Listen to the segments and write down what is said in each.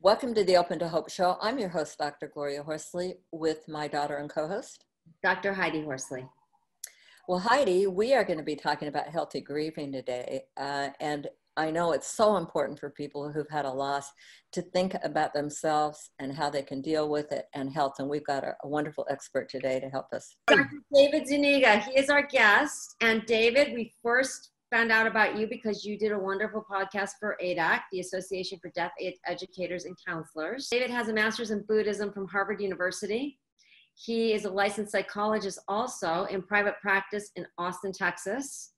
Welcome to the Open to Hope Show. I'm your host, Dr. Gloria Horsley, with my daughter and co host, Dr. Heidi Horsley. Well, Heidi, we are going to be talking about healthy grieving today. Uh, and I know it's so important for people who've had a loss to think about themselves and how they can deal with it and health. And we've got a, a wonderful expert today to help us. Dr. David Zuniga, he is our guest. And David, we first found out about you because you did a wonderful podcast for ADEC, the Association for Deaf Educators and Counselors. David has a master's in Buddhism from Harvard University. He is a licensed psychologist also in private practice in Austin, Texas.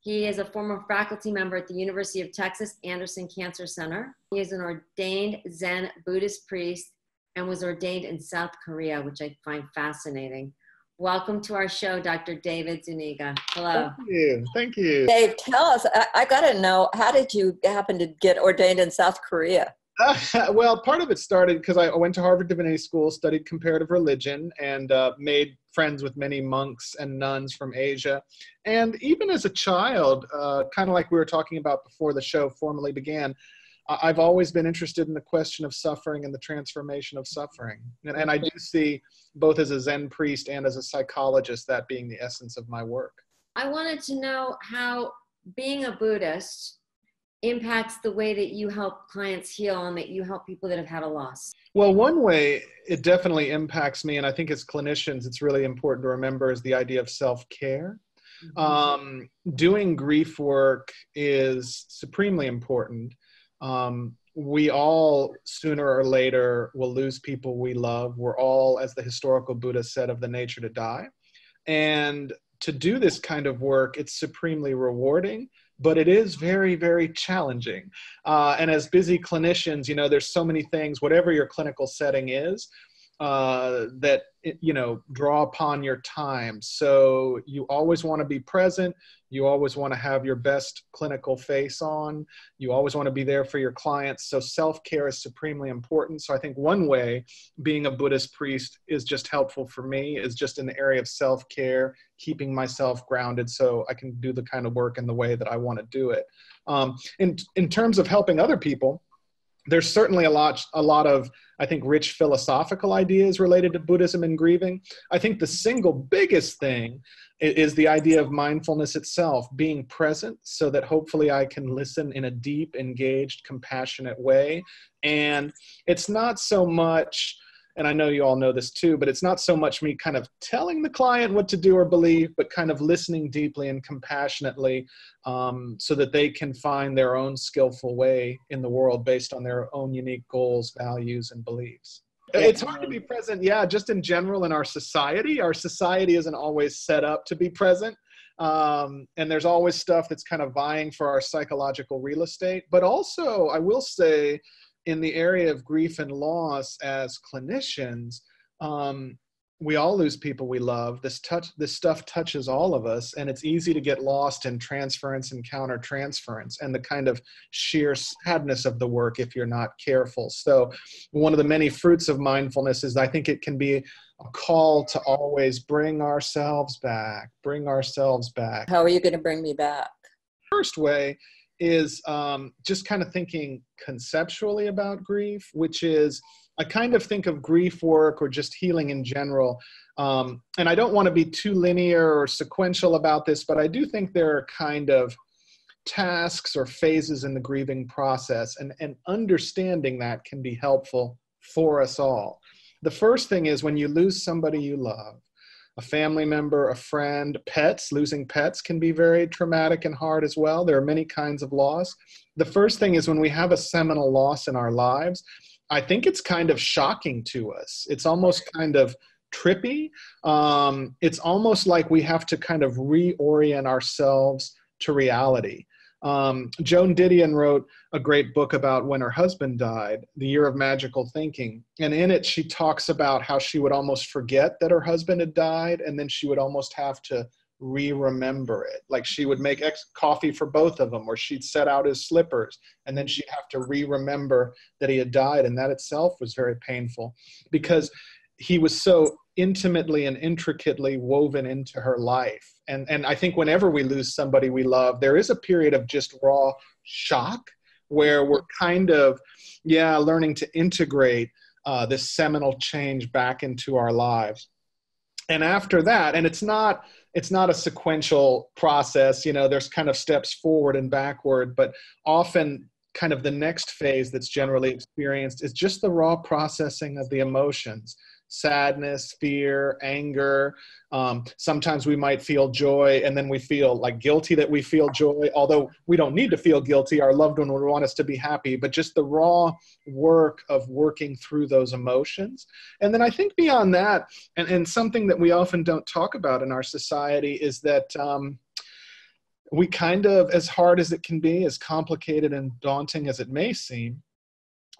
He is a former faculty member at the University of Texas Anderson Cancer Center. He is an ordained Zen Buddhist priest and was ordained in South Korea, which I find fascinating. Welcome to our show, Dr. David Zuniga. Hello. Thank you. Thank you. Dave, tell us, I, I got to know, how did you happen to get ordained in South Korea? Uh, well, part of it started because I went to Harvard Divinity School, studied comparative religion, and uh, made friends with many monks and nuns from Asia. And even as a child, uh, kind of like we were talking about before the show formally began, I've always been interested in the question of suffering and the transformation of suffering. And, and I do see, both as a Zen priest and as a psychologist, that being the essence of my work. I wanted to know how being a Buddhist impacts the way that you help clients heal and that you help people that have had a loss? Well, one way it definitely impacts me, and I think as clinicians, it's really important to remember is the idea of self care. Mm-hmm. Um, doing grief work is supremely important um, we all sooner or later will lose people we love. We're all, as the historical Buddha said, of the nature to die. And to do this kind of work, it's supremely rewarding, but it is very, very challenging. Uh, and as busy clinicians, you know, there's so many things, whatever your clinical setting is, uh, that you know draw upon your time. So you always want to be present. You always want to have your best clinical face on. You always want to be there for your clients. So self-care is supremely important. So i think one way being a buddhist priest is just helpful for me is just in the area of self-care keeping myself grounded so i can do the kind of work in the way that i want to do it. Um, in, in terms of helping other people there's certainly a lot a lot of i think rich philosophical ideas related to buddhism and grieving. I think the single biggest thing is the idea of mindfulness itself being present so that hopefully i can listen in a deep engaged compassionate way. And it's not so much and I know you all know this too, but it's not so much me kind of telling the client what to do or believe, but kind of listening deeply and compassionately um, so that they can find their own skillful way in the world based on their own unique goals, values, and beliefs. It's hard to be present, yeah, just in general in our society. Our society isn't always set up to be present. Um, and there's always stuff that's kind of vying for our psychological real estate. But also, I will say, in the area of grief and loss as clinicians um, we all lose people we love. This touch this stuff touches all of us and it's easy to get lost in transference and countertransference and the kind of sheer sadness of the work if you're not careful. So one of the many fruits of mindfulness is i think it can be a call to always bring ourselves back bring ourselves back. How are you going to bring me back? First way is um, just kind of thinking conceptually about grief, which is I kind of think of grief work or just healing in general. Um, and I don't want to be too linear or sequential about this, but I do think there are kind of tasks or phases in the grieving process, and, and understanding that can be helpful for us all. The first thing is when you lose somebody you love, a family member, a friend, pets. Losing pets can be very traumatic and hard as well. There are many kinds of loss. The first thing is when we have a seminal loss in our lives, I think it's kind of shocking to us. It's almost kind of trippy. Um, it's almost like we have to kind of reorient ourselves to reality. Um, Joan Didion wrote a great book about when her husband died, The Year of Magical Thinking. And in it, she talks about how she would almost forget that her husband had died, and then she would almost have to re-remember it. Like she would make ex- coffee for both of them or she'd set out his slippers and then she'd have to re-remember that he had died. And that itself was very painful because he was so intimately and intricately woven into her life and and i think whenever we lose somebody we love there is a period of just raw shock where we're kind of yeah learning to integrate uh, this seminal change back into our lives. And after that and it's not it's not a sequential process you know there's kind of steps forward and backward but often kind of the next phase that's generally experienced is just the raw processing of the emotions sadness, fear, anger. Um, sometimes we might feel joy and then we feel like guilty that we feel joy, although we don't need to feel guilty. Our loved one would want us to be happy, but just the raw work of working through those emotions. And then I think beyond that, and, and something that we often don't talk about in our society is that. Um, we kind of, as hard as it can be, as complicated and daunting as it may seem,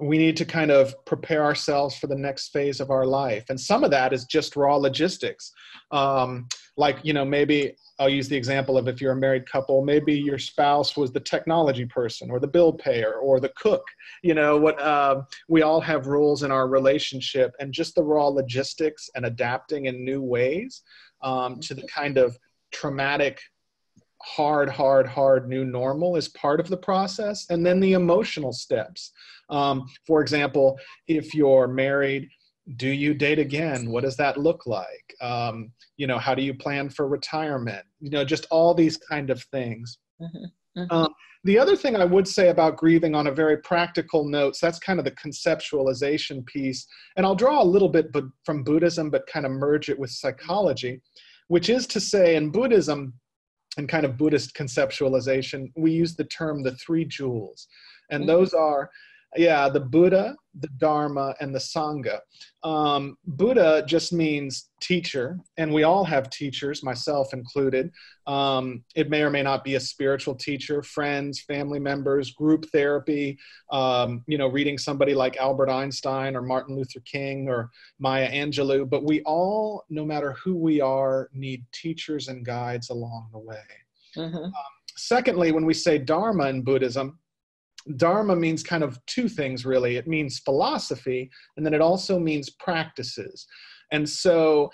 we need to kind of prepare ourselves for the next phase of our life. And some of that is just raw logistics. Um, like you know maybe i'll use the example of if you're a married couple maybe your spouse was the technology person or the bill payer or the cook. You know what uh, we all have rules in our relationship and just the raw logistics and adapting in new ways um, to the kind of traumatic hard, hard, hard new normal is part of the process. And then the emotional steps. Um, for example, if you're married, do you date again? What does that look like? Um, you know, how do you plan for retirement? You know, just all these kind of things. Mm-hmm. Mm-hmm. Um, the other thing I would say about grieving on a very practical note, so that's kind of the conceptualization piece. And I'll draw a little bit but from Buddhism, but kind of merge it with psychology, which is to say, in Buddhism, and kind of Buddhist conceptualization, we use the term the three jewels. And mm-hmm. those are, yeah, the Buddha, the Dharma, and the Sangha. Um, Buddha just means teacher, and we all have teachers, myself included. Um, it may or may not be a spiritual teacher, friends, family members, group therapy, um, you know, reading somebody like Albert Einstein or Martin Luther King or Maya Angelou. But we all, no matter who we are, need teachers and guides along the way. Mm-hmm. Um, secondly, when we say Dharma in Buddhism, Dharma means kind of two things really. It means philosophy, and then it also means practices. And so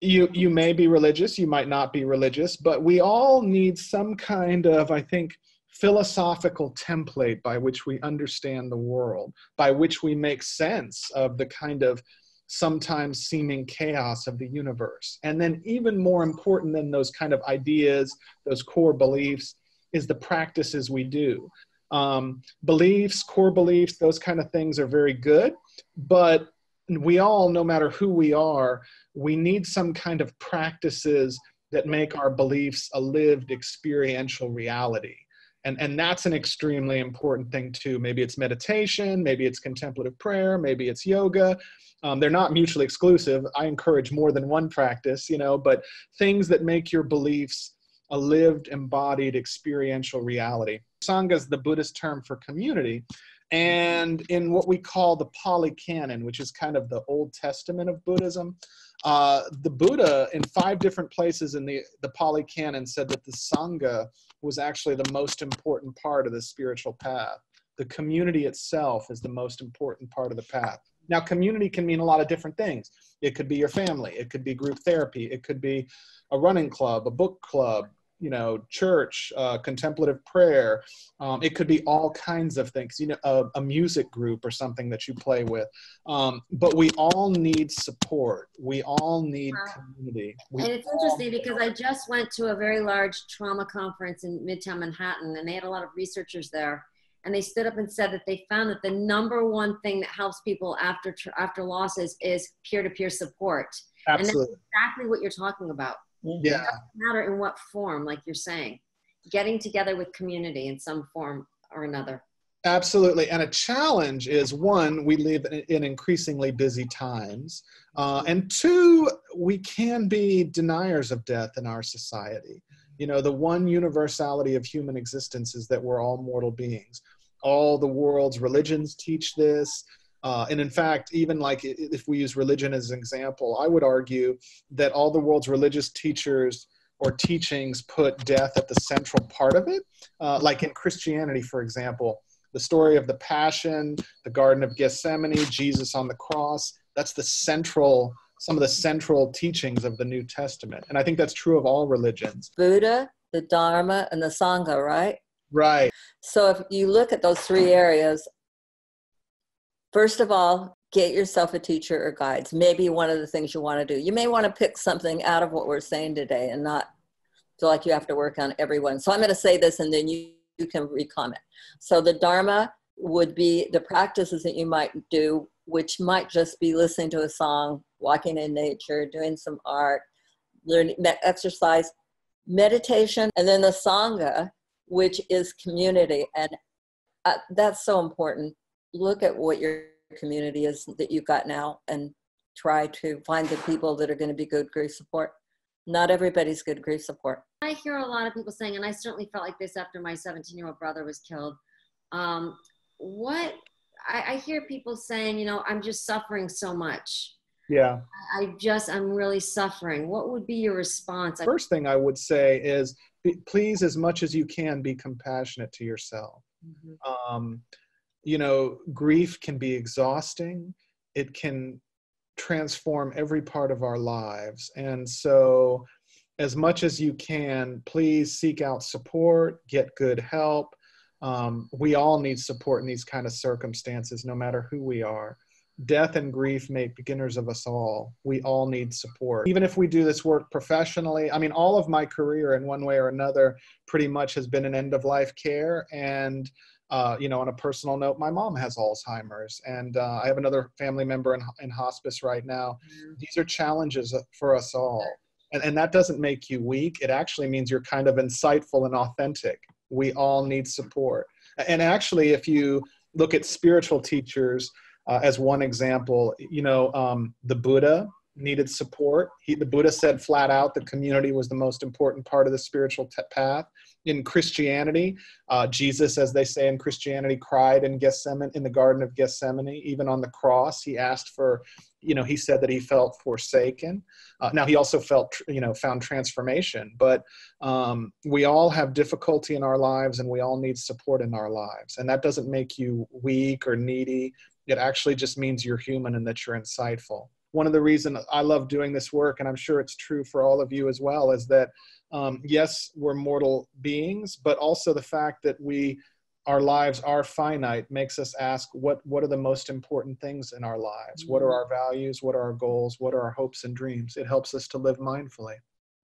you you may be religious, you might not be religious, but we all need some kind of, I think, philosophical template by which we understand the world, by which we make sense of the kind of sometimes seeming chaos of the universe. And then, even more important than those kind of ideas, those core beliefs, is the practices we do. Um, beliefs, core beliefs, those kind of things are very good, but we all, no matter who we are, we need some kind of practices that make our beliefs a lived experiential reality. And, and that's an extremely important thing too. Maybe it's meditation, maybe it's contemplative prayer, maybe it's yoga. Um, they're not mutually exclusive. I encourage more than one practice, you know, but things that make your beliefs a lived, embodied, experiential reality. Sangha is the Buddhist term for community. And in what we call the Pali Canon, which is kind of the Old Testament of Buddhism, uh, the Buddha, in five different places in the, the Pali Canon, said that the Sangha was actually the most important part of the spiritual path. The community itself is the most important part of the path. Now, community can mean a lot of different things. It could be your family, it could be group therapy, it could be a running club, a book club, you know church uh, contemplative prayer um, it could be all kinds of things you know a, a music group or something that you play with. Um, but we all need support. We all need community. We and it's interesting because i just went to a very large trauma conference in midtown manhattan and they had a lot of researchers there and they stood up and said that they found that the number one thing that helps people after after losses is peer-to-peer support. Absolutely. and that's exactly what you're talking about yeah. matter in what form, like you're saying, getting together with community in some form or another. Absolutely. And a challenge is one, we live in, increasingly busy times. Uh, and two, we can be deniers of death in our society. You know, the one universality of human existence is that we're all mortal beings. All the world's religions teach this. Uh, and in fact, even like if we use religion as an example, I would argue that all the world's religious teachers or teachings put death at the central part of it. Uh, like in Christianity, for example, the story of the Passion, the Garden of Gethsemane, Jesus on the cross, that's the central, some of the central teachings of the New Testament. And I think that's true of all religions. Buddha, the Dharma, and the Sangha, right? Right. So if you look at those three areas, first of all, get yourself a teacher or guides. Maybe one of the things you want to do. You may want to pick something out of what we're saying today and not feel like you have to work on everyone. So I'm going to say this and then you, you can recomment. So the Dharma would be the practices that you might do, which might just be listening to a song, walking in nature, doing some art, learning exercise, meditation, and then the Sangha, which is community. And uh, that's so important. Look at what your community is that you've got now and try to find the people that are going to be good grief support. Not everybody's good grief support. I hear a lot of people saying, and I certainly felt like this after my 17 year old brother was killed. Um, what I, I hear people saying, you know, I'm just suffering so much. Yeah. I just, I'm really suffering. What would be your response? First thing I would say is be, please, as much as you can, be compassionate to yourself. Mm-hmm. Um, you know, grief can be exhausting. It can transform every part of our lives. And so, as much as you can, please seek out support, get good help. Um, we all need support in these kind of circumstances, no matter who we are. Death and grief make beginners of us all. We all need support. Even if we do this work professionally, I mean, all of my career in one way or another pretty much has been an end of life care. And uh, you know, on a personal note, my mom has Alzheimer's, and uh, I have another family member in, in hospice right now. Mm-hmm. These are challenges for us all. And, and that doesn't make you weak. It actually means you're kind of insightful and authentic. We all need support. And actually, if you look at spiritual teachers uh, as one example, you know, um, the Buddha needed support. He, the Buddha said flat out the community was the most important part of the spiritual t- path in Christianity, uh, Jesus, as they say in Christianity, cried in Gethsemane, in the Garden of Gethsemane. Even on the cross, he asked for, you know, he said that he felt forsaken. Uh, now he also felt, you know, found transformation. But um, we all have difficulty in our lives, and we all need support in our lives. And that doesn't make you weak or needy. It actually just means you're human and that you're insightful. One of the reasons I love doing this work, and I'm sure it's true for all of you as well, is that um, yes, we're mortal beings, but also the fact that we our lives are finite makes us ask what what are the most important things in our lives? What are mm-hmm. our values? What are our goals? What are our hopes and dreams? It helps us to live mindfully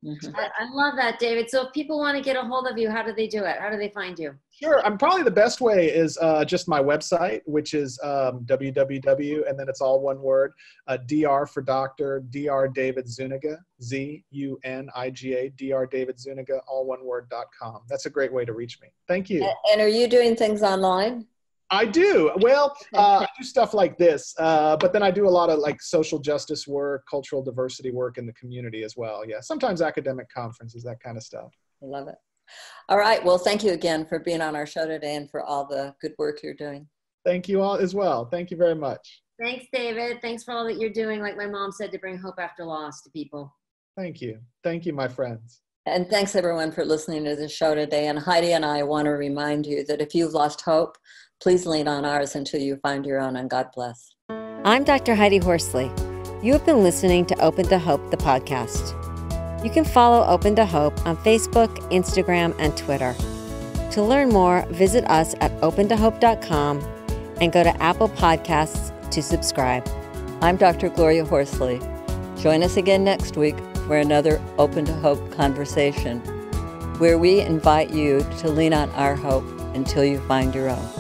Mm-hmm. I, I, love that, David. So if people want to get a hold of you, how do they do it? How do they find you? Sure. I'm probably the best way is uh, just my website, which is um, www, and then it's all one word, uh, dr for doctor, dr David Zuniga, Z U N I G A, dr David Zuniga, all one word dot com. That's a great way to reach me. Thank you. And are you doing things online? I do. Well, uh, I do stuff like this, uh, but then I do a lot of like social justice work, cultural diversity work in the community as well. Yeah, sometimes academic conferences, that kind of stuff. I love it. All right. Well, thank you again for being on our show today and for all the good work you're doing. Thank you all as well. Thank you very much. Thanks, David. Thanks for all that you're doing. Like my mom said, to bring hope after loss to people. Thank you. Thank you, my friends. And thanks everyone for listening to the show today. And Heidi and I want to remind you that if you've lost hope, Please lean on ours until you find your own, and God bless. I'm Dr. Heidi Horsley. You have been listening to Open to Hope, the podcast. You can follow Open to Hope on Facebook, Instagram, and Twitter. To learn more, visit us at opentohope.com and go to Apple Podcasts to subscribe. I'm Dr. Gloria Horsley. Join us again next week for another Open to Hope conversation, where we invite you to lean on our hope until you find your own.